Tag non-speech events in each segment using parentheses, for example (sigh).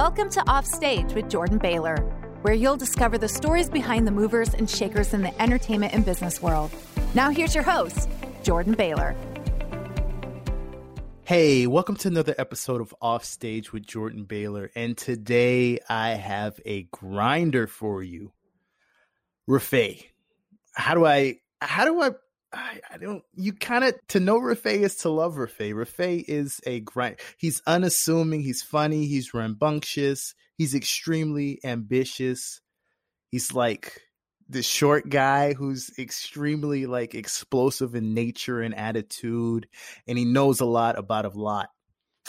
Welcome to Offstage with Jordan Baylor, where you'll discover the stories behind the movers and shakers in the entertainment and business world. Now, here's your host, Jordan Baylor. Hey, welcome to another episode of Offstage with Jordan Baylor. And today I have a grinder for you. Rafay. How do I how do I I, I don't you kind of to know Rafay is to love Rafay. Rafay is a grind. He's unassuming, he's funny, he's rambunctious, he's extremely ambitious. He's like the short guy who's extremely like explosive in nature and attitude, and he knows a lot about a lot.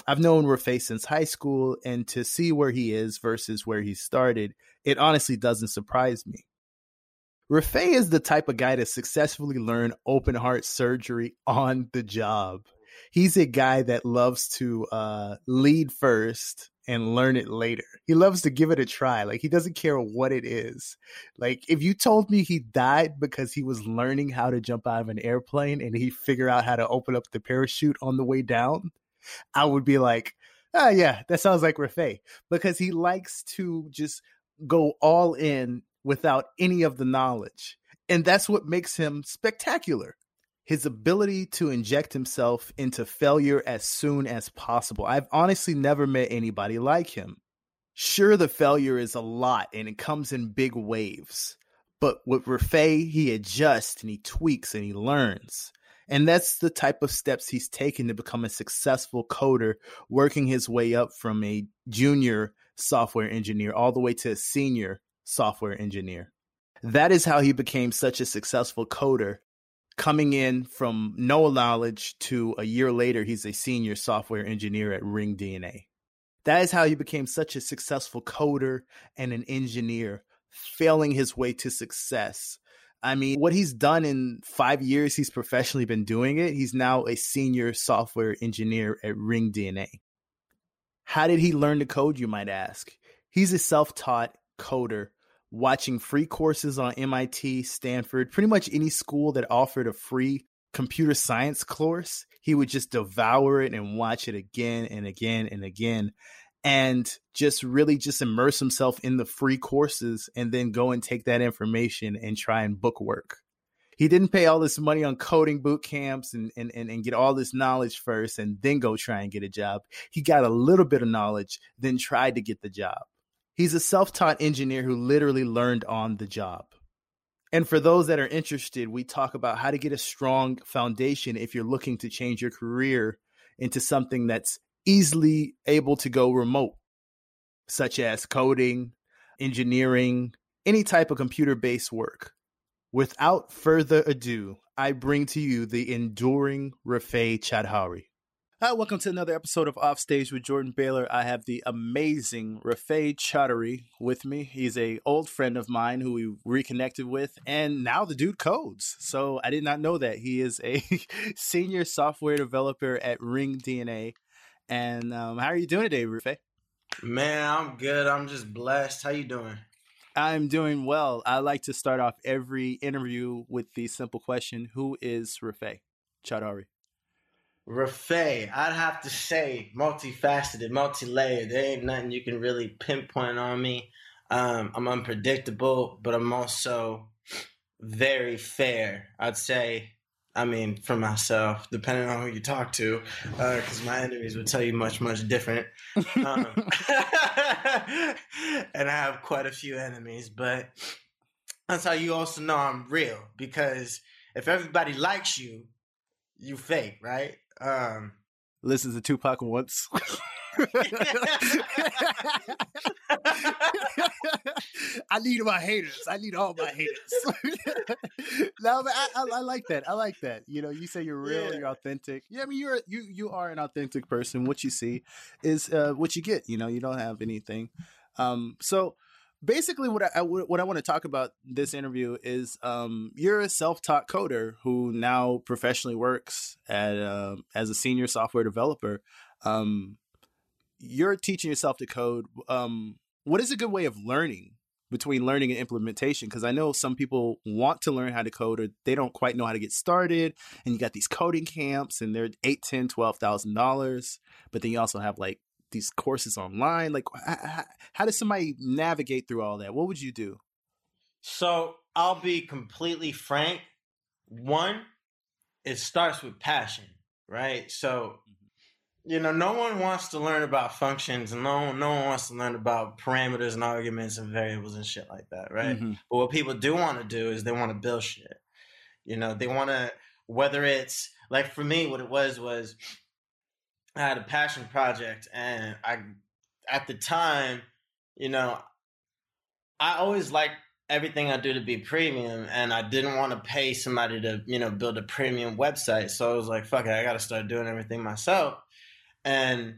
I've known Rafay since high school, and to see where he is versus where he started, it honestly doesn't surprise me. Rafay is the type of guy to successfully learn open heart surgery on the job. He's a guy that loves to uh, lead first and learn it later. He loves to give it a try. Like he doesn't care what it is. Like if you told me he died because he was learning how to jump out of an airplane and he figure out how to open up the parachute on the way down, I would be like, oh yeah, that sounds like Rafay because he likes to just go all in without any of the knowledge. And that's what makes him spectacular. His ability to inject himself into failure as soon as possible. I've honestly never met anybody like him. Sure, the failure is a lot and it comes in big waves. But with Rafay, he adjusts and he tweaks and he learns. And that's the type of steps he's taken to become a successful coder, working his way up from a junior software engineer all the way to a senior software engineer. That is how he became such a successful coder, coming in from no knowledge to a year later, he's a senior software engineer at RingDNA. That is how he became such a successful coder and an engineer, failing his way to success. I mean, what he's done in five years, he's professionally been doing it. He's now a senior software engineer at RingDNA. How did he learn to code, you might ask? He's a self taught coder, watching free courses on MIT, Stanford, pretty much any school that offered a free computer science course. He would just devour it and watch it again and again and again and just really just immerse himself in the free courses and then go and take that information and try and book work. He didn't pay all this money on coding boot camps and, and, and, and get all this knowledge first and then go try and get a job. He got a little bit of knowledge, then tried to get the job. He's a self taught engineer who literally learned on the job. And for those that are interested, we talk about how to get a strong foundation if you're looking to change your career into something that's easily able to go remote, such as coding, engineering, any type of computer based work. Without further ado, I bring to you the enduring Rafay Chowdhary. Hi, welcome to another episode of Offstage with Jordan Baylor. I have the amazing Rafay Chowdhary with me. He's a old friend of mine who we reconnected with, and now the dude codes. So I did not know that he is a (laughs) senior software developer at RingDNA. And um, how are you doing today, Rafay? Man, I'm good. I'm just blessed. How you doing? I'm doing well. I like to start off every interview with the simple question: Who is Rafay Chowdhary? Rafay, I'd have to say multifaceted, multi-layered. There ain't nothing you can really pinpoint on me. Um, I'm unpredictable, but I'm also very fair. I'd say, I mean, for myself, depending on who you talk to, because uh, my enemies would tell you much, much different. Um, (laughs) and I have quite a few enemies, but that's how you also know I'm real. Because if everybody likes you, you fake, right? Um, listens to Tupac once. (laughs) I need my haters. I need all my haters. (laughs) no, but I, I, I, like that. I like that. You know, you say you're real, yeah. you're authentic. Yeah, I mean, you're you you are an authentic person. What you see is uh, what you get. You know, you don't have anything. Um, so basically what I, what I want to talk about this interview is um, you're a self-taught coder who now professionally works at uh, as a senior software developer. Um, you're teaching yourself to code. Um, what is a good way of learning between learning and implementation? Because I know some people want to learn how to code or they don't quite know how to get started. And you got these coding camps and they're eight, ten, twelve thousand dollars. But then you also have like these courses online? Like, how, how does somebody navigate through all that? What would you do? So I'll be completely frank. One, it starts with passion, right? So, you know, no one wants to learn about functions and no one, no one wants to learn about parameters and arguments and variables and shit like that, right? Mm-hmm. But what people do want to do is they want to build shit. You know, they want to, whether it's like for me, what it was was I had a passion project and I, at the time, you know, I always liked everything I do to be premium, and I didn't want to pay somebody to, you know, build a premium website. So I was like, fuck it, I got to start doing everything myself. And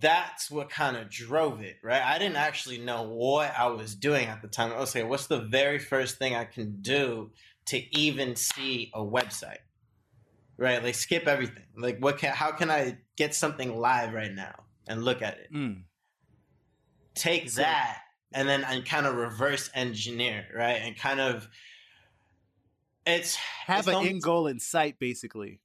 that's what kind of drove it, right? I didn't actually know what I was doing at the time. I was saying, what's the very first thing I can do to even see a website? Right? Like skip everything. Like what can how can I get something live right now and look at it? Mm. Take So- that and then and kind of reverse engineer, right? And kind of it's Have it's an almost- end goal in sight, basically.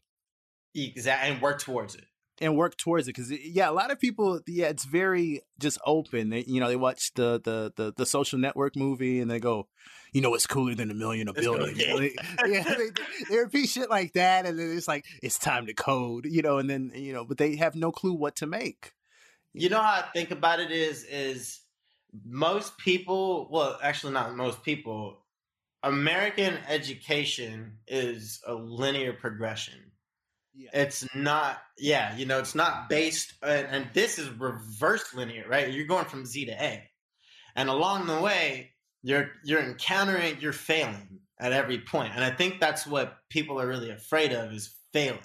exact and work towards it. And work towards it because yeah a lot of people yeah it's very just open. They, you know they watch the, the the the social network movie and they go you know it's cooler than a million a billion You know, they, (laughs) yeah they, they repeat shit like that and then it's like it's time to code you know and then you know but they have no clue what to make You know? how I think about it is is most people, well, actually not most people, American education is a linear progression. Yeah It's not, yeah, you know, it's not based, and, and this is reverse linear, right? You're going from Z to A, and along the way, you're you're encountering, you're failing at every point. and I think that's what people are really afraid of is failing.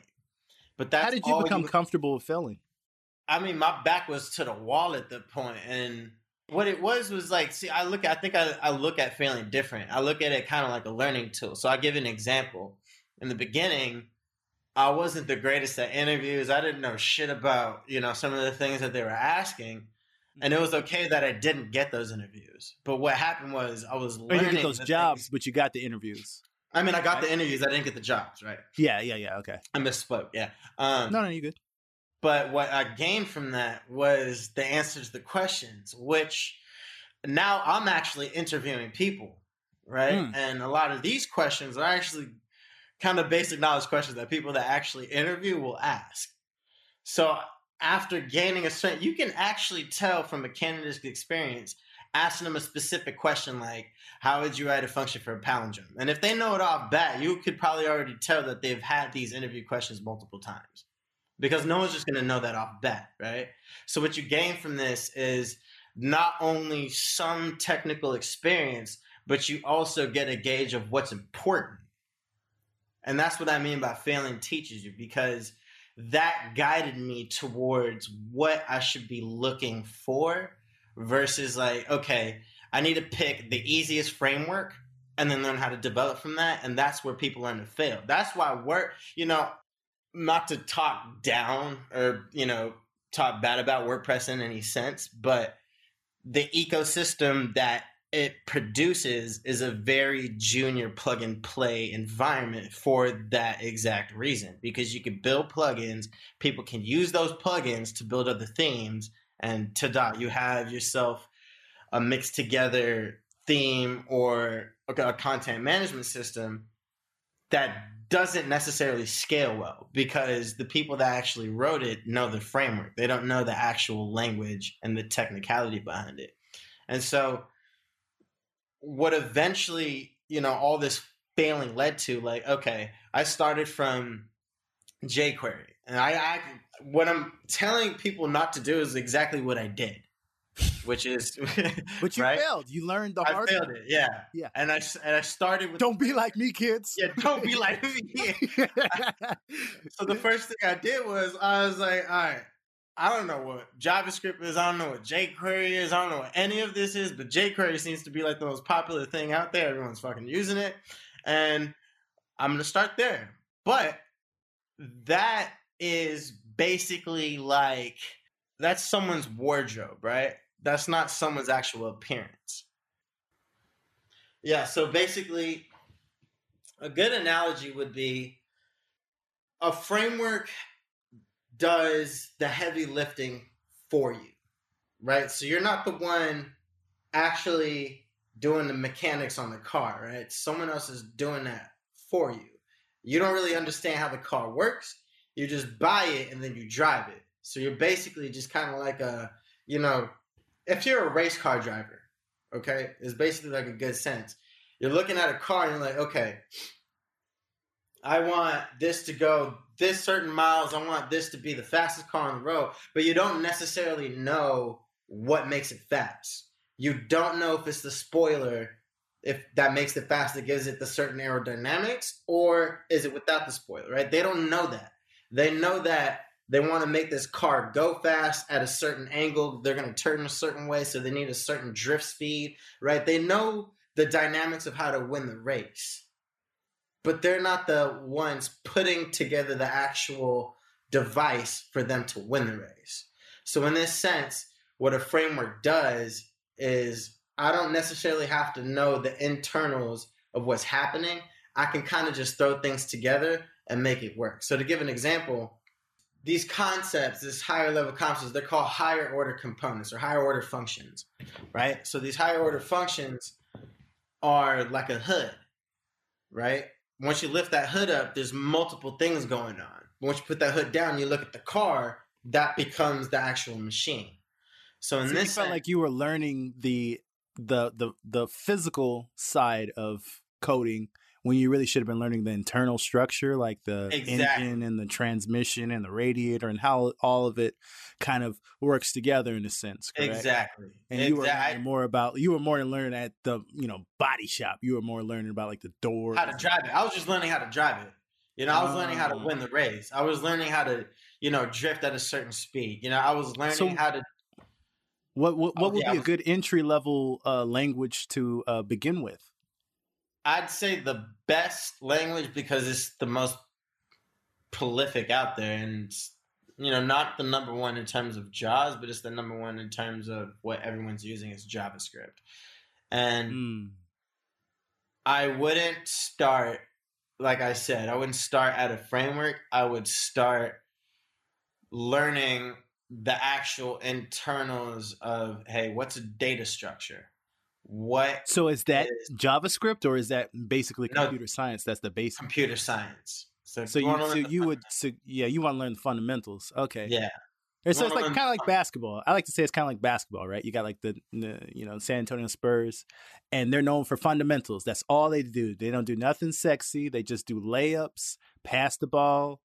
But that's how did you become comfortable with failing I mean, my back was to the wall at the point, and what it was was like, see, I look, I think I, I look at failing different. I look at it kind of like a learning tool. So I give an example. In the beginning, I wasn't the greatest at interviews. I didn't know shit about you know some of the things that they were asking, and it was okay that I didn't get those interviews. But what happened was I was or you get those jobs things- but you got the interviews I mean, I got the interviews. I didn't get the jobs. Right? yeah yeah yeah okay I misspoke. Yeah. Um, no no you good But what I gained from that was the answers to the questions, which now I'm actually interviewing people, right? Mm. And a lot of these questions are actually kind of basic knowledge questions that people that actually interview will ask. So after gaining a certain, you can actually tell from a candidate's experience, asking them a specific question like, how would you write a function for a palindrome? And if they know it off bat, you could probably already tell that they've had these interview questions multiple times because no one's just going to know that off bat, right? So what you gain from this is not only some technical experience, but you also get a gauge of what's important. And that's what I mean by failing teaches you because that guided me towards what I should be looking for versus like, okay, I need to pick the easiest framework and then learn how to develop from that. And that's where people learn to fail. That's why work, you know, not to talk down or, you know, talk bad about WordPress in any sense, but the ecosystem that it produces is a very junior plug and play environment for that exact reason. Because you can build plugins people can use those plugins to build other themes and ta-da you have yourself a mixed together theme or a content management system that doesn't necessarily scale well. Because the people that actually wrote it know the framework. They don't know the actual language and the technicality behind it. And so what eventually, you know, all this failing led to, like, okay, I started from jQuery. And I, I what I'm telling people not to do is exactly what I did. Which is (laughs) but you right? failed you learned the I hard failed way. it, yeah. Yeah. And I and I started with don't be like me kids Yeah, don't be like me. (laughs) (laughs) So the first thing I did was I was like, all right, I don't know what JavaScript is. I don't know what jQuery is. I don't know what any of this is, but jQuery seems to be like the most popular thing out there. Everyone's fucking using it. And I'm going to start there. But that is basically like, that's someone's wardrobe, right? That's not someone's actual appearance. Yeah, so basically, a good analogy would be a framework does the heavy lifting for you, right? So you're not the one actually doing the mechanics on the car, right? Someone else is doing that for you. You don't really understand how the car works. You just buy it and then you drive it. So you're basically just kind of like a, you know, if you're a race car driver, okay, it's basically like a good sense. You're looking at a car and you're like, okay, I want this to go this certain miles. I want this to be the fastest car on the road, but you don't necessarily know what makes it fast. You don't know if it's the spoiler, if that makes it fast, that gives it the certain aerodynamics, or is it without the spoiler, right? They don't know that. They know that they want to make this car go fast at a certain angle. They're going to turn a certain way, so they need a certain drift speed, right? They know the dynamics of how to win the race, but they're not the ones putting together the actual device for them to win the race. So, in this sense, what a framework does is I don't necessarily have to know the internals of what's happening. I can kind of just throw things together and make it work. So, to give an example, these concepts, this higher level concepts, they're called higher order components or higher order functions, right? So, these higher order functions are like a hood, right? Once you lift that hood up, there's multiple things going on. Once you put that hood down, you look at the car, that becomes the actual machine. So in so this, you felt like you were learning the the the the physical side of coding when you really should have been learning the internal structure, like the Exactly. engine and the transmission and the radiator and how all of it kind of works together in a sense. Correct? exactly, And you were learning more about you were more learning at the you know body shop. You were more learning about like the door. how to drive it. I was just learning how to drive it. You know, I was learning how to Oh. win the race. I was learning how to, you know, drift at a certain speed. You know, I was learning So- how to. What what, what Oh, would yeah, be a good entry level uh, language to uh, begin with? I'd say the best language because it's the most prolific out there, and you know, not the number one in terms of JAWS, but it's the number one in terms of what everyone's using is JavaScript. And Mm. I wouldn't start, like I said, I wouldn't start at a framework. I would start learning the actual internals of, hey, what's a data structure? What So is that is- JavaScript or is that basically No. computer science? That's the basic. computer science? So, So you, wanna so you would, so yeah, you want to learn the fundamentals. Okay. yeah, so it's like kind of like basketball. I like to say it's kind of like basketball, right? You got like the, the you know San Antonio Spurs, and they're known for fundamentals. That's all they do. They don't do nothing sexy. They just do layups, pass the ball,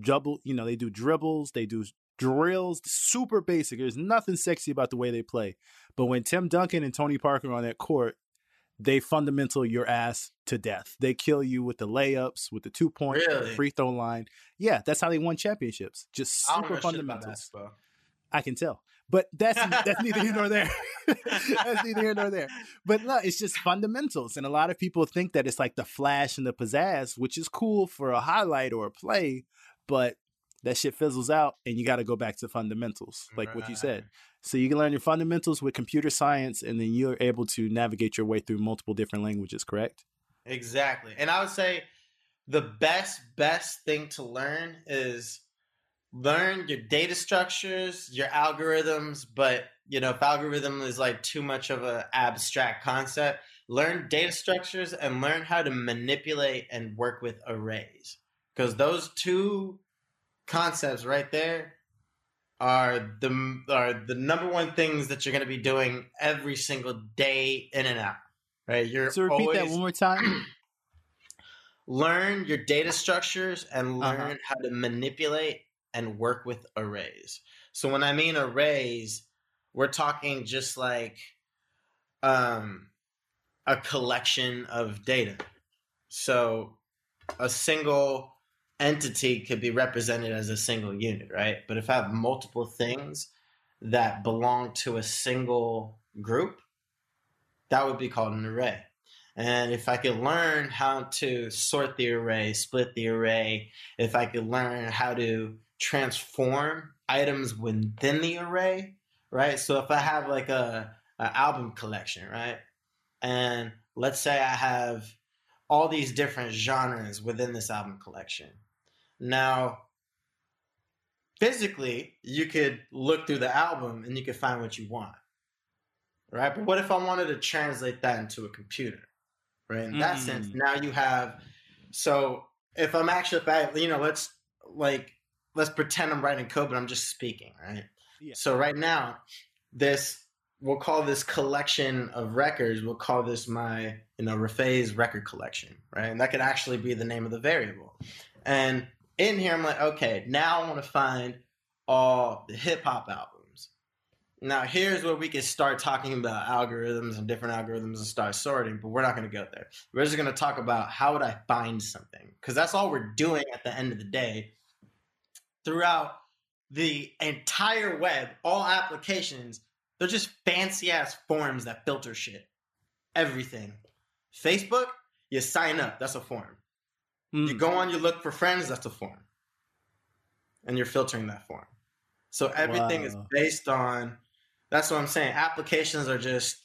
double. You know, they do dribbles. They do drills. Super basic. There's nothing sexy about the way they play. But when Tim Duncan and Tony Parker are on that court, they fundamental your ass to death. They kill you with the layups, with the two point, Really? free throw line. Yeah, that's how they won championships. Just super know shit about fundamentals. I can tell. But that's that's neither here nor there. (laughs) (laughs) that's neither here nor there. But no, it's just fundamentals. And a lot of people think that it's like the flash and the pizzazz, which is cool for a highlight or a play, but that shit fizzles out and you got to go back to fundamentals, like what you said. So you can learn your fundamentals with computer science and then you're able to navigate your way through multiple different languages, correct? Exactly. And I would say the best, best thing to learn is learn your data structures, your algorithms, but you know, if algorithm is like too much of an abstract concept, learn data structures and learn how to manipulate and work with arrays. Because those two concepts right there are the are the number one things that you're going to be doing every single day in and out. Right? You're So repeat that one more time. (clears throat) learn your data structures and learn Uh-huh. how to manipulate and work with arrays. So when I mean arrays, we're talking just like um, a collection of data. So a single entity could be represented as a single unit, right? But if I have multiple things that belong to a single group, that would be called an array. And if I could learn how to sort the array, split the array, if I could learn how to transform items within the array, right? So if I have like a, a album collection, right? And let's say I have all these different genres within this album collection. Now, physically, you could look through the album and you could find what you want. Right? But what if I wanted to translate that into a computer? Right? In that sense, Mm. now you have so if I'm actually if I you know, let's like let's pretend I'm writing code, but I'm just speaking, right? Yeah. So right now, this we'll call this collection of records, we'll call this my, you know, Rafay's record collection, right? And that could actually be the name of the variable. And in here, I'm like, okay, now I want to find all the hip hop albums. Now, here's where we can start talking about algorithms and different algorithms and start sorting, but we're not going to go there. We're just going to talk about how would I find something? Because that's all we're doing at the end of the day. Throughout the entire web, all applications, they're just fancy ass forms that filter shit. Everything. Facebook, you sign up, that's a form. You Mm. go on, you look for friends, that's a form. And you're filtering that form. So everything is based on that's what I'm saying. Applications are just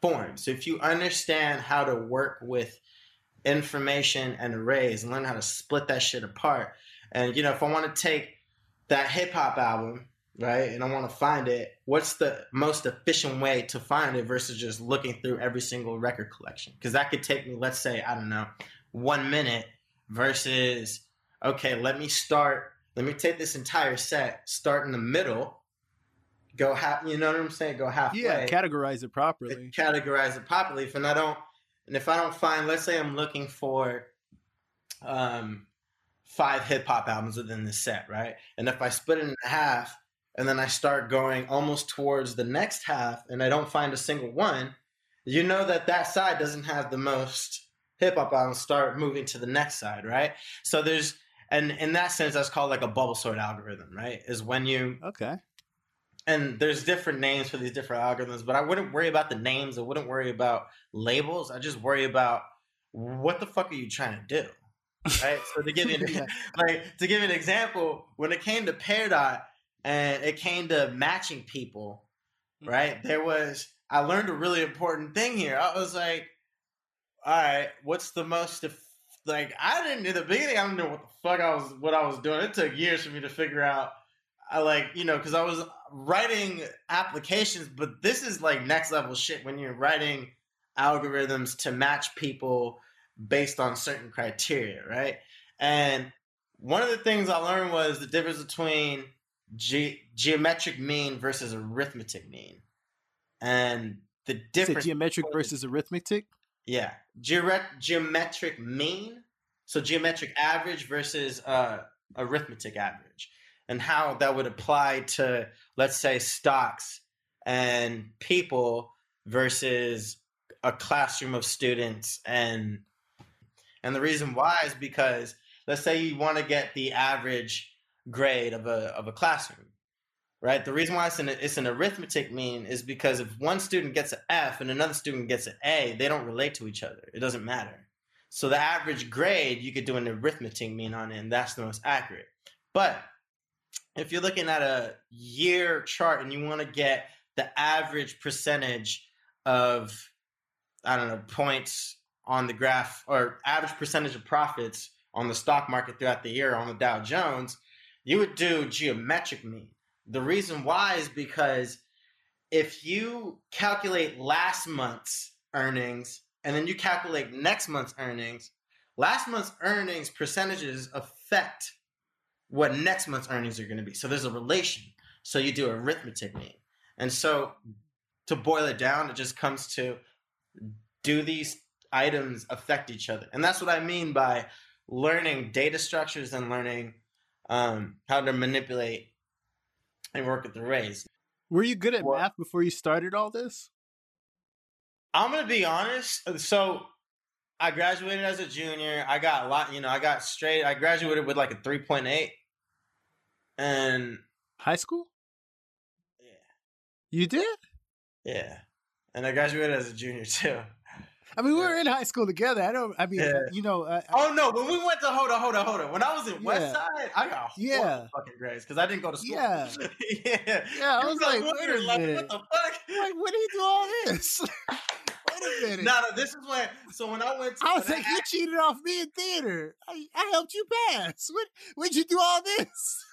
forms. So if you understand how to work with information and arrays and learn how to split that shit apart. And you know, if I want to take that hip hop album, right, and I want to find it, what's the most efficient way to find it versus just looking through every single record collection? Because that could take me, let's say, I don't know, one minute versus okay, let me start. Let me take this entire set, start in the middle, go half. You know what I'm saying? Go halfway Yeah, categorize it properly. categorize it properly. If and I don't, and if I don't find, let's say I'm looking for um, five hip hop albums within this set, right? And if I split it in half, and then I start going almost towards the next half, and I don't find a single one, you know that that side doesn't have the most hip hop albums. Start moving to the next side, right? So there's, and in that sense, that's called like a bubble sort algorithm, right? Is when you Okay. and there's different names for these different algorithms, but I wouldn't worry about the names. I wouldn't worry about labels. I just worry about what the fuck are you trying to do, right? so to give you an, (laughs) (laughs) like to give you an example, when it came to pair dot and it came to matching people, mm. right? There was I learned a really important thing here. I was like, all right, what's the most eff- like I didn't in the beginning I didn't know what the fuck I was what I was doing. It took years for me to figure out I like, you know, because I was writing applications, but this is like next level shit when you're writing algorithms to match people based on certain criteria, right? And one of the things I learned was the difference between ge- geometric mean versus arithmetic mean. And the difference geometric versus arithmetic? Yeah, geometric mean, so geometric average versus uh, arithmetic average, and how that would apply to, let's say, stocks and people versus a classroom of students, and and the reason why is because let's say you want to get the average grade of a of a classroom, right? The reason why it's an it's an arithmetic mean is because if one student gets an F and another student gets an A, they don't relate to each other. It doesn't matter. So the average grade you could do an arithmetic mean on it, and that's the most accurate. But if you're looking at a year chart and you want to get the average percentage of I don't know points on the graph or average percentage of profits on the stock market throughout the year on the Dow Jones, you would do geometric mean. The reason why is because if you calculate last month's earnings and then you calculate next month's earnings, last month's earnings percentages affect what next month's earnings are going to be. So there's a relation. So you do arithmetic mean. And so to boil it down, it just comes to do these items affect each other? And that's what I mean by learning data structures and learning um, how to manipulate and work at the arrays. Were you good at Well- math before you started all this? I'm gonna be honest. Uh, so I graduated as a junior. I got a lot, you know, I got straight. I graduated with like a 3.8. And High school? yeah, You did? yeah. And I graduated as a junior (laughs) too. I mean, we were in high school together. I don't. I mean, Yeah. you know. Uh, Oh no, when we went to hold on, hold on, hold on. When I was in West Yeah. Side, I got Yeah. fucking grades because I didn't go to school. Yeah. (laughs) yeah. yeah, I was like, wait a like, minute. What the fuck? Like, when did he do all (laughs) this? (laughs) wait a minute. No, no, this is when. So when I went to, I was like, you cheated off me in theater. I, I helped you pass. What? when'd you do all this?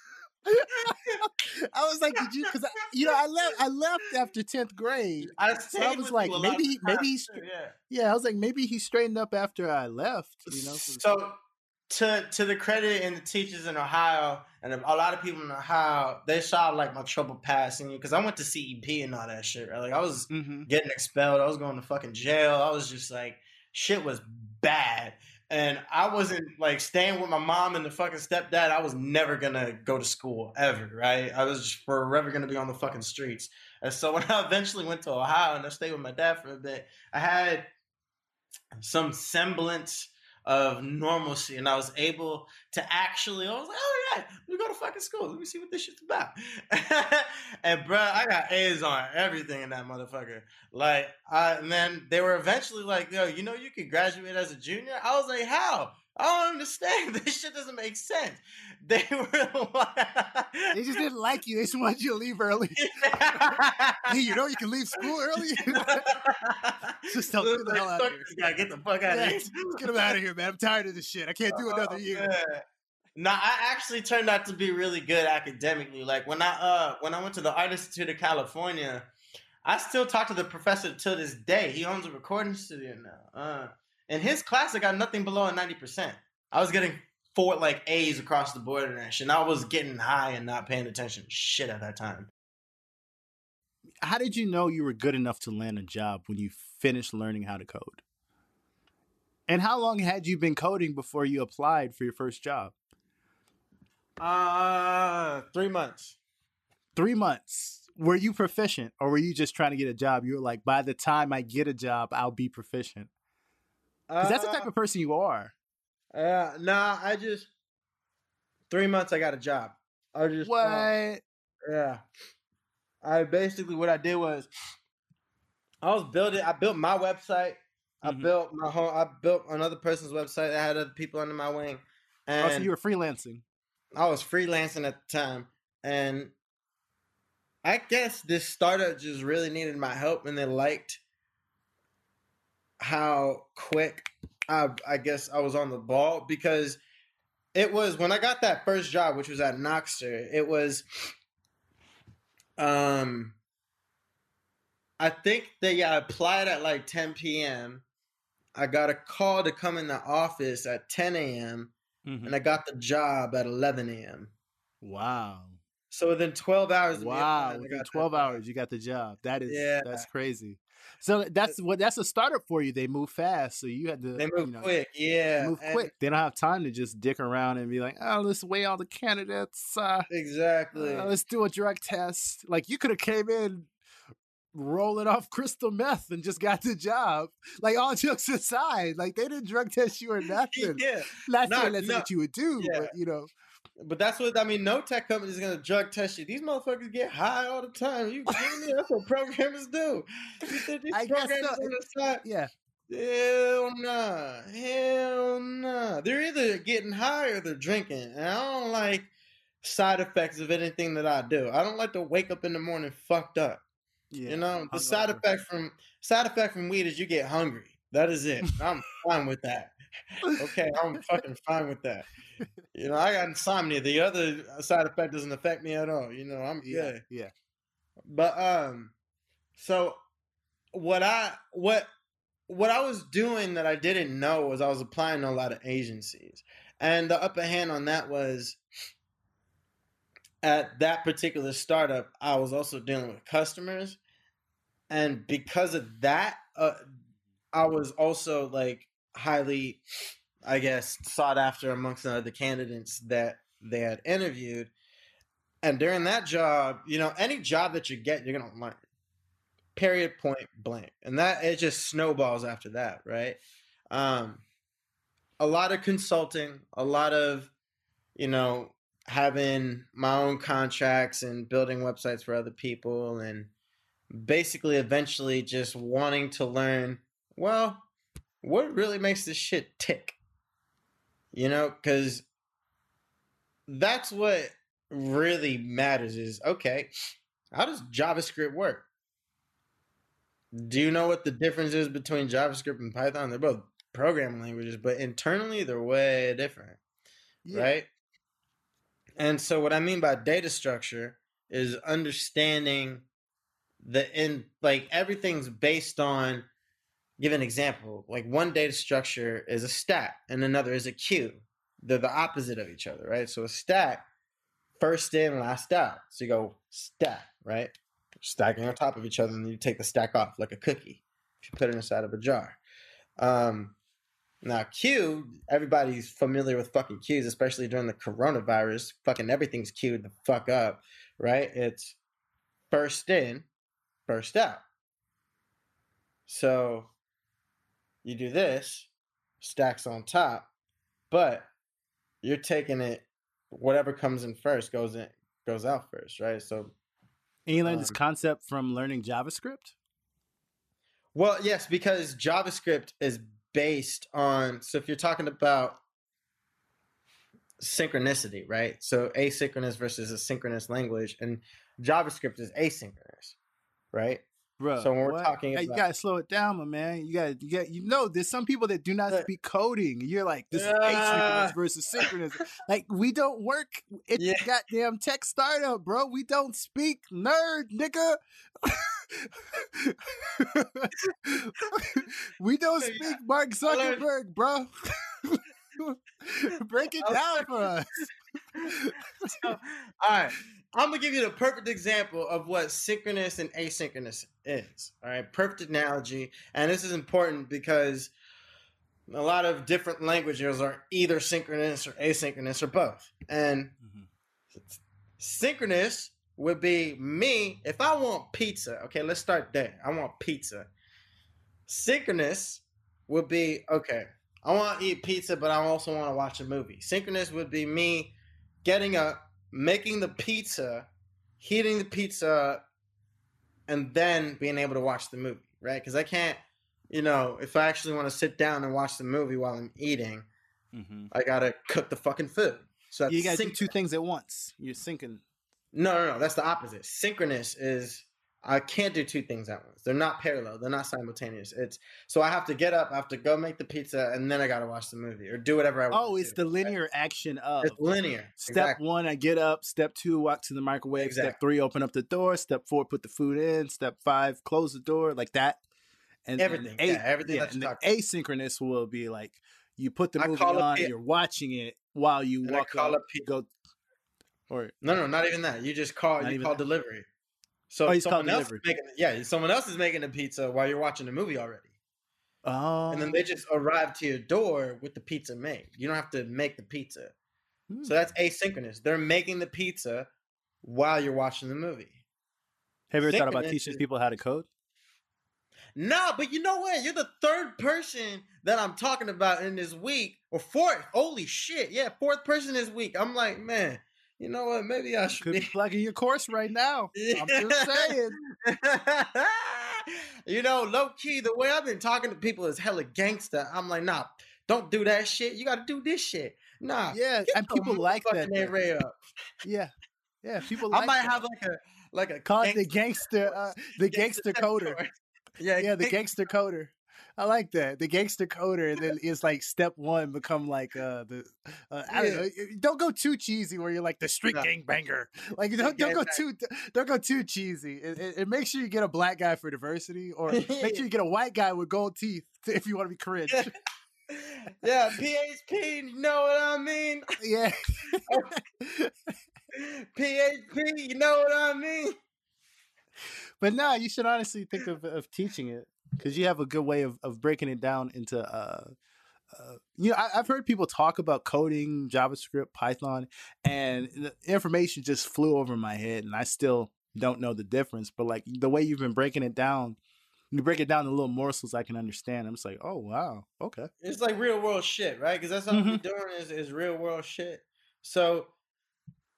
(laughs) I was like, did you? Because you know, I left. I left after tenth grade. I, so I was like, maybe, he, maybe he's. Yeah. yeah, I was like, maybe he straightened up after I left. You know. So, to to the credit and the teachers in Ohio and a lot of people in Ohio, they saw like my trouble passing because I went to CEP and all that shit. Right? Like I was mm-hmm. getting expelled. I was going to fucking jail. I was just like, shit was bad and I wasn't like staying with my mom and the fucking stepdad. I was never gonna go to school ever, right? I was forever gonna be on the fucking streets. And so (laughs) when I eventually went to Ohio and I stayed with my dad for a bit, I had some semblance of normalcy and I was able to actually, I was like, oh yeah, let me go to fucking school. Let me see what this shit's about. (laughs) and bro, I got A's on everything in that motherfucker. Like, I, and then they were eventually like, yo, you know, you could graduate as a junior. I was like, how? I don't understand. (laughs) This shit doesn't make sense. (laughs) They were they just didn't like you. They just wanted you to leave early. hey, you know you can leave school early. just tell get the hell out of here. You gotta get the fuck out yeah, of here. Get them out of here, man. I'm tired of this shit. I can't do oh, another year. Man. No, I actually turned out to be really good academically. Like when I uh when I went to the Art Institute of California, I still talk to the professor to this day. He owns a recording studio now. Uh in his class, I got nothing below a 90%. I was getting four like A's across the board and that shit. And I was getting high and not paying attention shit at that time. How did you know you were good enough to land a job when you finished learning how to code? And how long had you been coding before you applied for your first job? Uh, three months. Three months. Were you proficient or were you just trying to get a job? You were like, by the time I get a job, I'll be proficient. Because that's the type uh, of person you are. Uh, nah, I just three months I got a job. I just what? Uh, yeah. I basically what I did was I was building. I built my website. Mm-hmm. I built my home. I built another person's website. I had other people under my wing. And oh, so you were freelancing. I was freelancing at the time, and I guess this startup just really needed my help, and they liked how quick I, I guess I was on the ball because it was when I got that first job, which was at Knoxter. It was, um, I think they I applied at like 10 p.m. I got a call to come in the office at 10 a.m. Mm-hmm. and I got the job at 11 a.m. Wow. So within 12 hours. Wow. Within 12 hours, you got the job. That is, yeah. that's crazy. So that's what that's a startup for you. They move fast, so you had to. They move you know, quick, yeah. Move and quick. They don't have time to just dick around and be like, "Oh, let's weigh all the candidates." Uh, exactly. Uh, let's do a drug test. Like you could have came in rolling off crystal meth and just got the job. Like all jokes aside, like they didn't drug test you or (laughs) nothing. yeah, that's not, not what you would do, yeah. but you know. But that's what I mean. No tech company is gonna drug test you. These motherfuckers get high all the time. You kidding me? That's what programmers do. I guess so. yeah. Hell nah. Hell nah. They're either getting high or they're drinking. And I don't like side effects of anything that I do. I don't like to wake up in the morning fucked up. Yeah, you know, the side effect from side effect from weed is you get hungry. That is it. I'm fine with that. Okay, I'm fucking fine with that you know, I got insomnia. The other side effect doesn't affect me at all. You know, I'm good. Yeah. yeah. But um, so what I what what I was doing that I didn't know was I was applying to a lot of agencies, and the upper hand on that was at that particular startup. I was also dealing with customers, and because of that, uh, I was also like highly I guess, sought after amongst the candidates that they had interviewed. And during that job, you know, any job that you get, you're gonna learn. Period, point blank. And that it just snowballs after that, right? Um, a lot of consulting, a lot of, you know, having my own contracts and building websites for other people and basically eventually just wanting to learn, well, what really makes this shit tick? You know, because that's what really matters is okay, how does JavaScript work? Do you know what the difference is between JavaScript and Python? They're both programming languages, but internally they're way different. Yeah. Right? And so what I mean by data structure is understanding the in like everything's based on give an example. Like one data structure is a stack and another is a queue. They're the opposite of each other, right? So a stack, first in, last out. So you go stack, right? Stacking on top of each other, and you take the stack off like a cookie. If you put it inside of a jar. Um, now, queue, everybody's familiar with fucking queues, especially during the coronavirus. Fucking everything's queued the fuck up, right? It's first in, first out. So you do this, stacks on top, but you're taking it, whatever comes in first goes in goes out first, right? So And you learned Um, this concept from learning JavaScript? Well, yes, because JavaScript is based on. So if you're talking about synchronicity, right? So asynchronous versus a synchronous language, and JavaScript is asynchronous, right? Bro, So when we're talking Hey, you gotta slow it down, my man. You gotta, you got, you know, there's some people that do not speak coding. You're like, this is asynchronous versus (laughs) synchronous. like, we don't work. It's Yeah. goddamn tech startup, bro. We don't speak nerd, nigga. (laughs) we don't Yeah. speak Mark I learned- Zuckerberg, bro. (laughs) Break it down for us. All right. I'm gonna give you the perfect example of what synchronous and asynchronous is. All right, perfect analogy, and this is important because a lot of different languages are either synchronous or asynchronous or both. And mm-hmm. synchronous would be me if I want pizza. Okay, let's start there. I want pizza. Synchronous would be okay. I want to eat pizza, but I also want to watch a movie. Synchronous would be me getting up, making the pizza, heating the pizza, and then being able to watch the movie, right? Because I can't, you know, if I actually want to sit down and watch the movie while I'm eating, Mhm. I gotta cook the fucking food. So that's You gotta do two things at once. You're syncing. No, no, no. That's the opposite. Synchronous is I can't do two things at once. They're not parallel. They're not simultaneous. It's so I have to get up, I have to go make the pizza, and then I gotta watch the movie or do whatever I want. Oh, it's do, the right? linear action of It's linear. Step Exactly. one, I get up. Step two, walk to the microwave. Step three, open up the door. Step four, put the food in. Step five, close the door, like that. And and Everything, a- yeah, everything yeah, and asynchronous will be like you put the movie on, you're watching it while you And I walk call up, go, or No, no, not even that. You just call. Not you call that? delivery. So Oh, someone else is making. Yeah, someone else is making the pizza while you're watching the movie already, oh, and then they just arrive to your door with the pizza made. You don't have to make the pizza. Hmm. So that's asynchronous. They're making the pizza while you're watching the movie. Have you ever thought about teaching people how to code? No, but you know what? You're the third person that I'm talking about in this week, or fourth. Holy shit! Yeah, fourth person this week. I'm like, man, you know what? Maybe I should Could be plugging your course right now. (laughs) I'm just saying. (laughs) you know, low key, the way I've been talking to people is hella gangster. I'm like, nah, don't do that shit. You got to do this shit. Nah, Yeah, and people like that. though. up. Yeah, yeah, people. Like I might that. have like a like a call it the gangster- gangster, uh, the gangster coder. coder. Yeah, yeah, the gangster coder. I like that. The gangster coder, and then (laughs) it's like step one become like uh the uh, I don't know. Don't go too cheesy where you're like the street No. gang banger. Like (laughs) don't don't go too don't go too cheesy. It, it, it make sure you get a black guy for diversity, or make sure (laughs) you get a white guy with gold teeth if you want to be cringe. Yeah. yeah, PHP, you know what I mean? yeah. PHP, you know what I mean? But no, you should honestly think of, of teaching it because you have a good way of, of breaking it down into. Uh, uh, you know, I, I've heard people talk about coding, JavaScript, Python, and the information just flew over my head, and I still don't know the difference. But like the way you've been breaking it down, you break it down in little morsels I can understand. I'm just like, oh wow, okay. It's like real world shit, right? Because that's all we're Mhm. doing is, is real world shit. So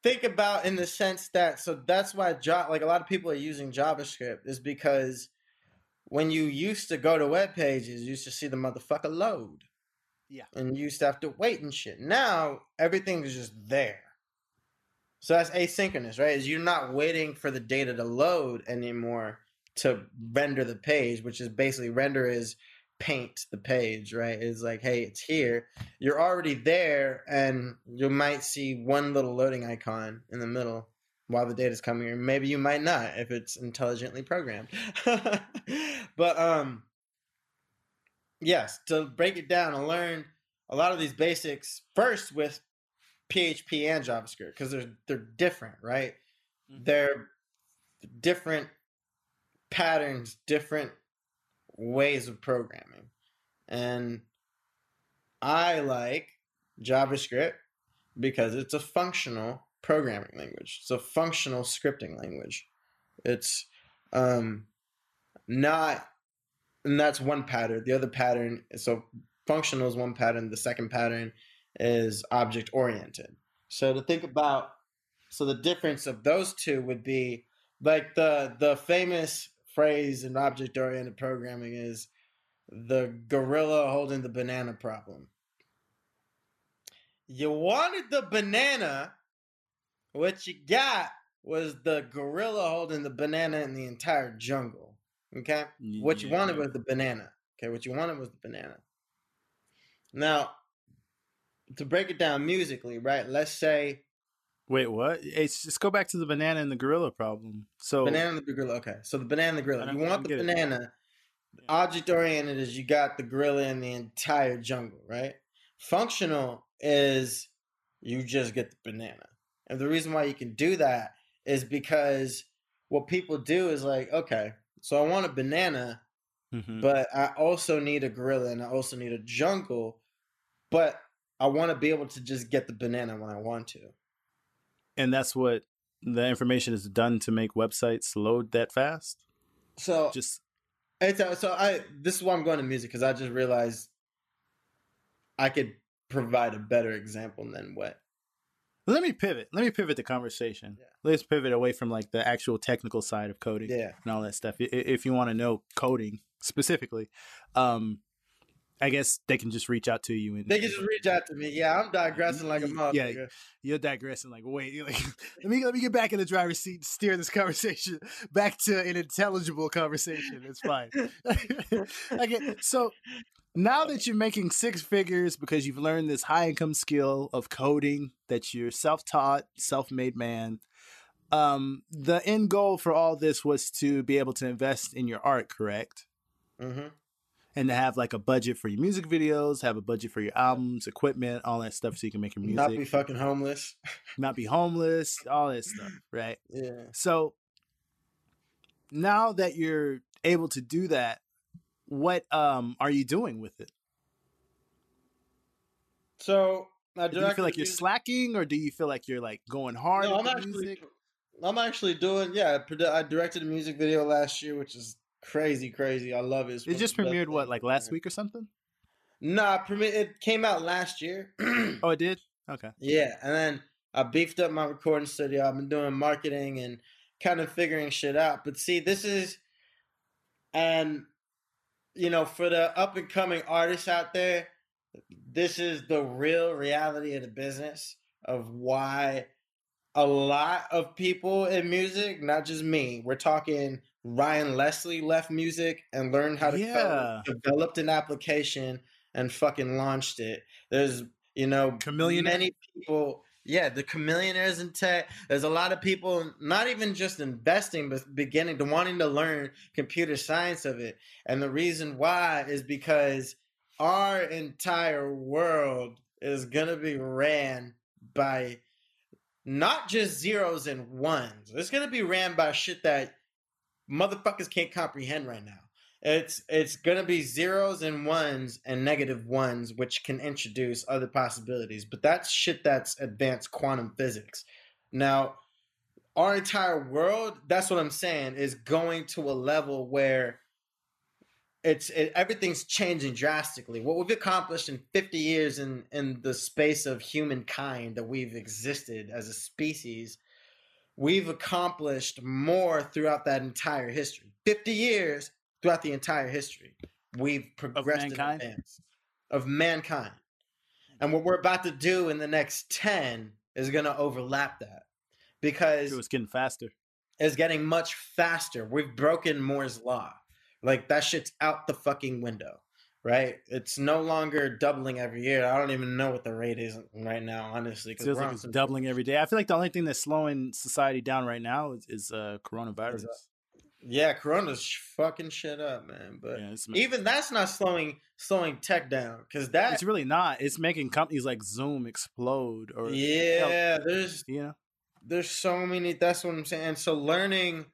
think about in the sense that so that's why like a lot of people are using JavaScript is because when you used to go to web pages, you used to see the motherfucker load. Yeah. And you used to have to wait and shit. Now everything is just there. So that's asynchronous, right? Is you're not waiting for the data to load anymore to render the page, which is basically render is paint the page, right? It's like, hey, it's here. You're already there, and you might see one little loading icon in the middle while the data's coming in. Maybe you might not if it's intelligently programmed. (laughs) but um yes, to break it down, and learn a lot of these basics first with PHP and JavaScript because they're they're different, right? Mm-hmm. They're different patterns, different ways of programming. And I like JavaScript because it's a functional programming language. It's a functional scripting language. It's um not and that's one pattern. The other pattern so functional is one pattern, the second pattern is object oriented. So to think about so the difference of those two would be like the the famous phrase in object oriented programming is the gorilla holding the banana problem. You wanted the banana, what you got was the gorilla holding the banana in the entire jungle. Okay? What you wanted was the banana. Okay, what you wanted was the banana. Now, to break it down musically, right? Let's say Wait, what? It's just go back to the banana and the gorilla problem. So banana and the gorilla. Okay, so the banana and the gorilla. You want the banana. Yeah. Object oriented is you got the gorilla in the entire jungle, right? Functional is you just get the banana. And the reason why you can do that is because what people do is like, okay, so I want a banana, mm-hmm. but I also need a gorilla and I also need a jungle, but I want to be able to just get the banana when I want to and that's what the information is done to make websites load that fast. So just it's uh, so I this is why I'm going to music because I just realized I could provide a better example than what. Let me pivot. Let me pivot the conversation. Yeah. Let's pivot away from like the actual technical side of coding yeah. and all that stuff. If you want to know coding specifically, um, I guess they can just reach out to you. And they can just reach out to me. Yeah, I'm digressing like a motherfucker. Yeah, you're digressing like wait, (laughs) like, let me let me get back in the driver's seat and steer this conversation (laughs) back to an intelligible conversation. It's fine. (laughs) okay, so now that you're making six figures because you've learned this high income skill of coding, that you're self taught, self made man. Um, the end goal for all this was to be able to invest in your art, correct? Mm-hmm and to have like a budget for your music videos, have a budget for your albums, equipment, all that stuff, so you can make your music. Not be fucking homeless. (laughs) not be homeless, all that stuff, right? Yeah. So now that you're able to do that, what um are you doing with it? So do you feel like you're slacking, or do you feel like you're like going hard? No, I'm actually, music? I'm actually doing. Yeah, I directed a music video last year, which is crazy, crazy. I love it. It just premiered what, like last week or something? Nah, it came out last year. (clears throat) oh, it did. Okay. Yeah, and then I beefed up my recording studio. I've been doing marketing and kind of figuring shit out. But see, this is, and you know, for the up and coming artists out there, this is the real reality of the business of why a lot of people in music, not just me, we're talking Ryan Leslie left music and learned how to yeah. code, developed an application and fucking launched it. There's, you know, Chameleon. many people. Yeah, the Chamillionaires in tech. There's a lot of people not even just investing, but beginning to wanting to learn computer science of it. And the reason why is because our entire world is gonna be ran by not just zeros and ones. It's gonna be ran by shit that motherfuckers can't comprehend right now. It's it's gonna be zeros and ones and negative ones, which can introduce other possibilities. But that's shit that's advanced quantum physics. Now, our entire world, that's what I'm saying, is going to a level where it's it, everything's changing drastically. What we've accomplished in 50 years in in the space of humankind that we've existed as a species we've accomplished more throughout that entire history. 50 years throughout the entire history. We've progressed of mankind. in advance of mankind. And what we're about to do in the next 10 is going to overlap that because it's getting faster. It's getting much faster. We've broken Moore's law. Like that shit's out the fucking window. Right? It's no longer doubling every year. I don't even know what the rate is right now, honestly. It feels like it's doubling every day. I feel like the only thing that's slowing society down right now is, is uh, coronavirus. Yeah, Corona's fucking shit up, man. But yeah, even that's not slowing slowing tech down because that it's really not. It's making companies like Zoom explode. Or yeah, there's yeah, there's so many. That's what I'm saying. So learning,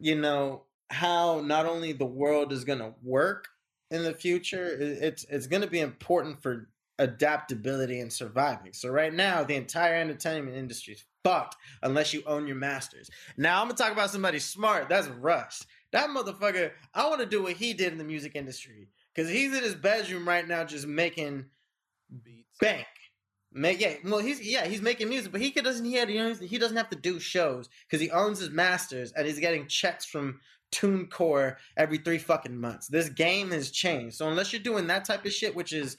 you know, how not only the world is gonna work in the future, it's it's gonna be important for adaptability and surviving. So right now, the entire entertainment industry is fucked unless you own your masters. Now I'm gonna talk about somebody smart. That's Russ. That motherfucker. I want to do what he did in the music industry because he's in his bedroom right now, just making beats, bank. Make yeah, well he's yeah he's making music, but he doesn't he, had, he doesn't have to do shows because he owns his masters and he's getting checks from TuneCore every three fucking months. This game has changed, so unless you're doing that type of shit, which is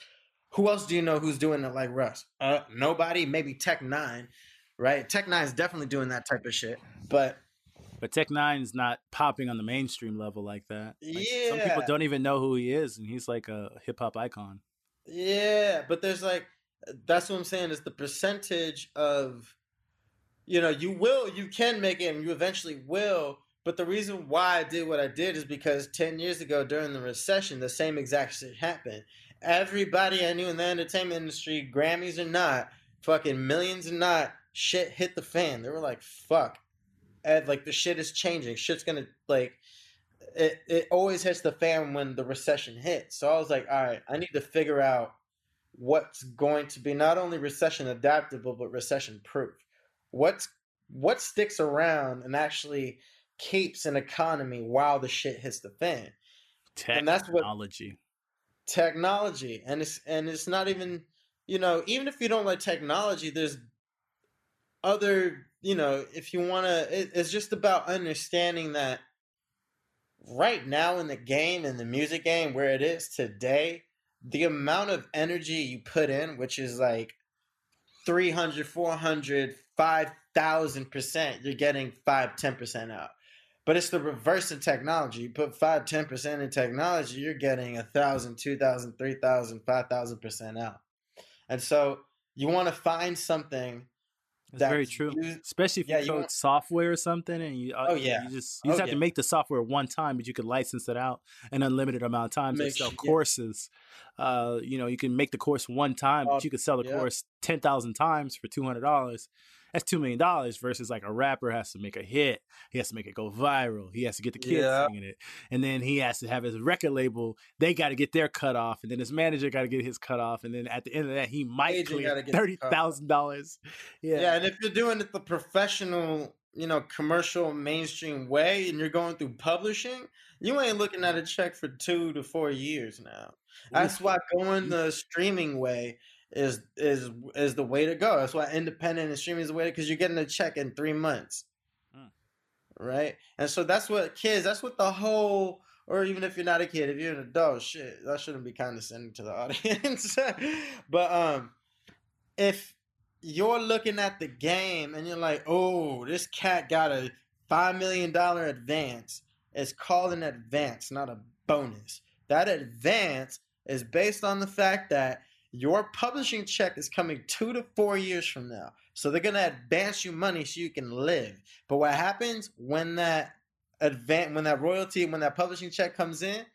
who else do you know who's doing it like Russ? Uh, nobody. Maybe Tech N9ne right? Tech N9ne is definitely doing that type of shit, but but Tech N9ne's not popping on the mainstream level like that. Like, yeah, some people don't even know who he is, and he's like a hip hop icon. Yeah, but there's like that's what I'm saying is the percentage of you know you will you can make it and you eventually will but the reason why I did what I did is because 10 years ago during the recession, the same exact shit happened. Everybody I knew in the entertainment industry, Grammys or not, fucking millions or not, shit hit the fan. They were like, fuck. And like the shit is changing. Shit's gonna like it it always hits the fan when the recession hits. So I was like, all right, I need to figure out what's going to be not only recession adaptable but recession proof. What's what sticks around and actually keeps an economy while the shit hits the fan. Technology. And that's what technology. And it's and it's not even you know, even if you don't like technology, there's other, you know, if you want to, it, it's just about understanding that right now in the game, in the music game, where it is today, the amount of energy you put in, which is like 300, 400, 5,000%, you're getting 5, 10% out. But it's the reverse in technology. You put 5, 10% in technology, you're getting 1,000, 2,000, 3,000, 5,000% out. And so you want to find something that's very true. Used, Especially if yeah, you code want, software or something, and you uh, oh yeah, you just you just oh, have yeah. to make the software one time, but you could license it out an unlimited amount of times and sell sure, courses. Uh, you know, you can make the course one time, but you could sell the course ten thousand times for two hundred dollars that's two million dollars versus like a rapper has to make a hit, he has to make it go viral, he has to get the kids yeah. singing it, and then he has to have his record label. They got to get their cut off, and then his manager got to get his cut off, and then at the end of that, he might clear thirty thousand dollars. Yeah, yeah, and if you're doing it the professional, you know, commercial mainstream way, and you're going through publishing, you ain't looking at a check for two to four years now. That's why going mm. the streaming way is is is the way to go. That's why independent and streaming is the way because you're getting a check in three months, hmm. right? And so that's what kids. That's what the whole. Or even if you're not a kid, if you're an adult, shit, that shouldn't be condescending to the (laughs) audience. but um, if you're looking at the game and you're like, oh, this cat got a five million dollar advance. It's called an advance, not a bonus. That advance is based on the fact that your publishing check is coming two to four years from now. So they're gonna advance you money so you can live. But what happens when that advance when that royalty, when that publishing check comes in,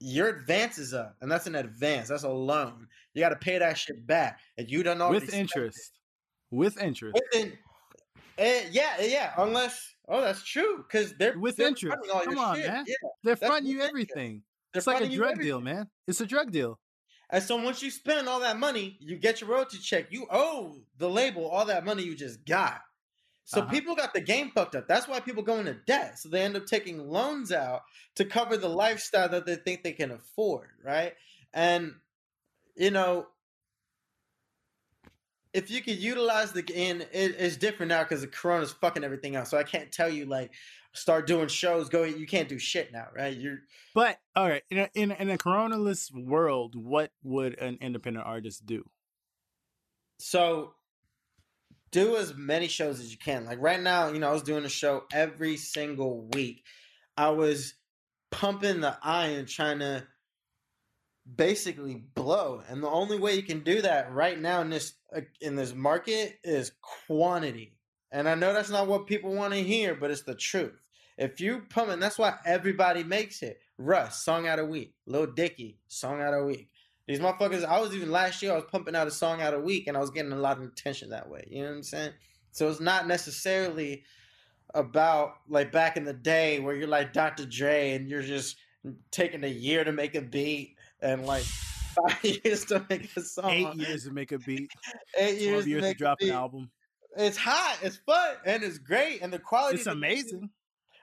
your advance is up. And that's an advance. That's a loan. You gotta pay that shit back. And you don't know with interest. With interest. Within, uh, yeah, yeah. Unless oh that's true. Because they're with they're interest. Come on, shit. man. Yeah, they're fronting you everything. It's like a drug deal, man. It's a drug deal. And so once you spend all that money, you get your royalty check. You owe the label all that money you just got. So uh-huh. people got the game fucked up. That's why people go into debt. So they end up taking loans out to cover the lifestyle that they think they can afford, right? And you know, if you could utilize the and it, it's different now because the corona's fucking everything else. So I can't tell you like start doing shows. Go, you can't do shit now, right? You're. But all right, in a, in, in a coronaless world, what would an independent artist do? So, do as many shows as you can. Like right now, you know, I was doing a show every single week. I was pumping the iron, trying to basically blow. And the only way you can do that right now in this uh, in this market is quantity. And I know that's not what people want to hear, but it's the truth. If you pump, and that's why everybody makes it. Russ, song out a week. Lil Dicky, song out a week. These motherfuckers, I was even last year, I was pumping out a song out a week and I was getting a lot of attention that way. You know what I'm saying? So it's not necessarily about like back in the day where you're like Dr. Dre and you're just taking a year to make a beat and like (laughs) five years to make a song. Eight years to make a beat. Eight years, years to, to drop an album. It's hot, it's fun, and it's great, and the quality. It's amazing.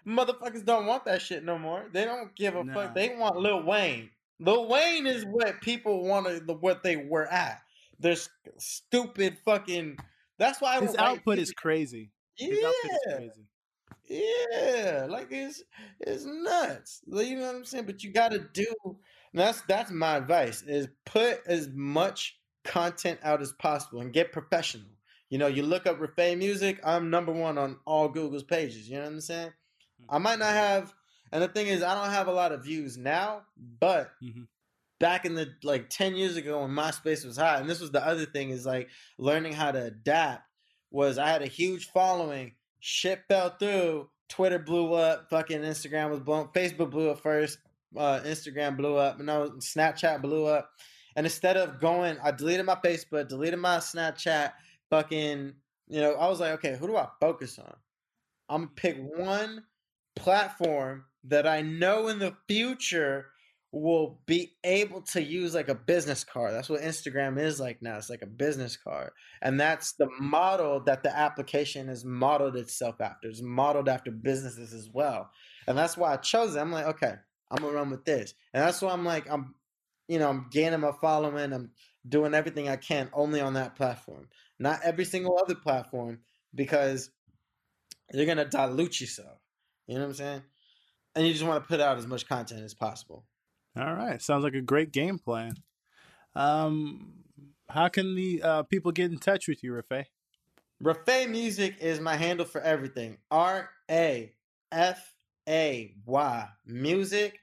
Motherfuckers don't want that shit no more. They don't give a Nah. fuck. They want Lil Wayne. Lil Wayne is what people wanted, the what they were at. They're stupid fucking. That's why I His output is crazy. His output is Yeah, crazy. yeah, like it's it's nuts. Like, You know what I'm saying? But you got to do. That's that's my advice: is put as much content out as possible and get professional. You know, you look up Rafay Music. I'm number one on all Google's pages. You know what I'm saying? I might not have, and the thing is, I don't have a lot of views now, but Mhm. back in the like 10 years ago when MySpace was hot, and this was the other thing is like learning how to adapt. Was I had a huge following, shit fell through, Twitter blew up, fucking Instagram was blown, Facebook blew up first, uh, Instagram blew up, and now Snapchat blew up. And instead of going, I deleted my Facebook, deleted my Snapchat, fucking, you know, I was like, okay, who do I focus on? I'm gonna pick one platform that I know in the future will be able to use like a business card. That's what Instagram is like now. It's like a business card. And that's the model that the application has modeled itself after. It's modeled after businesses as well. And that's why I chose it. I'm like, okay, I'm gonna run with this. And that's why I'm like, I'm you know, I'm gaining my following. I'm doing everything I can only on that platform. Not every single other platform because you're gonna dilute yourself. You know what I'm saying? And you just want to put out as much content as possible. All right. Sounds like a great game plan. Um, how can the uh, people get in touch with you, Rafay? Rafay Music is my handle for everything. R A F A Y Music.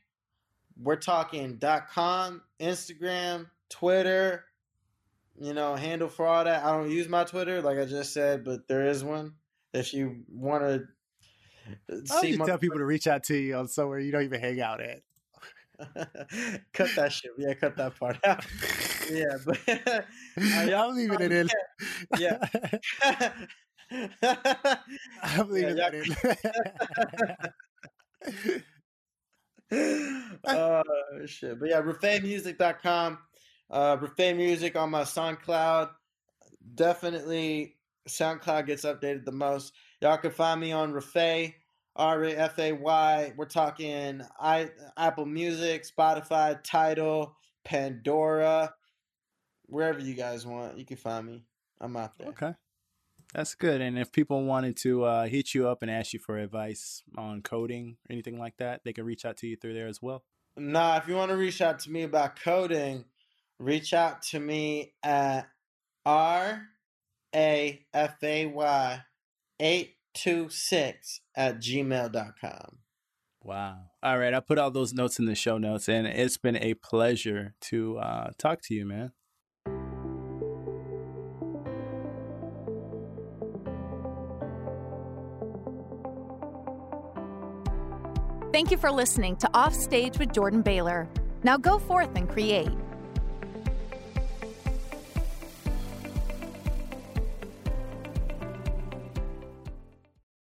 We're talking dot com, Instagram, Twitter. You know, handle for all that. I don't use my Twitter, like I just said, but there is one. If you want to I see just tell people (laughs) to reach out to you on somewhere you don't even hang out at. cut that shit. Yeah, cut that part out. (laughs) Yeah, but (laughs) I'm leaving it in. Yeah. I'm leaving y'all- that in. oh uh, shit. But yeah, RafayMusic.com. Uh Rafay Music on my SoundCloud. Definitely SoundCloud gets updated the most. Y'all can find me on Rafay, R A F A Y. We're talking I Apple Music, Spotify, Tidal, Pandora, wherever you guys want. You can find me. I'm out there. Okay. That's good. And if people wanted to uh, hit you up and ask you for advice on coding or anything like that, they can reach out to you through there as well. Nah, if you want to reach out to me about coding, reach out to me at R A F A Y 826 at gmail.com. Wow. All right. I put all those notes in the show notes, and it's been a pleasure to uh, talk to you, man. Thank you for listening to Offstage with Jordan Baylor. Now go forth and create.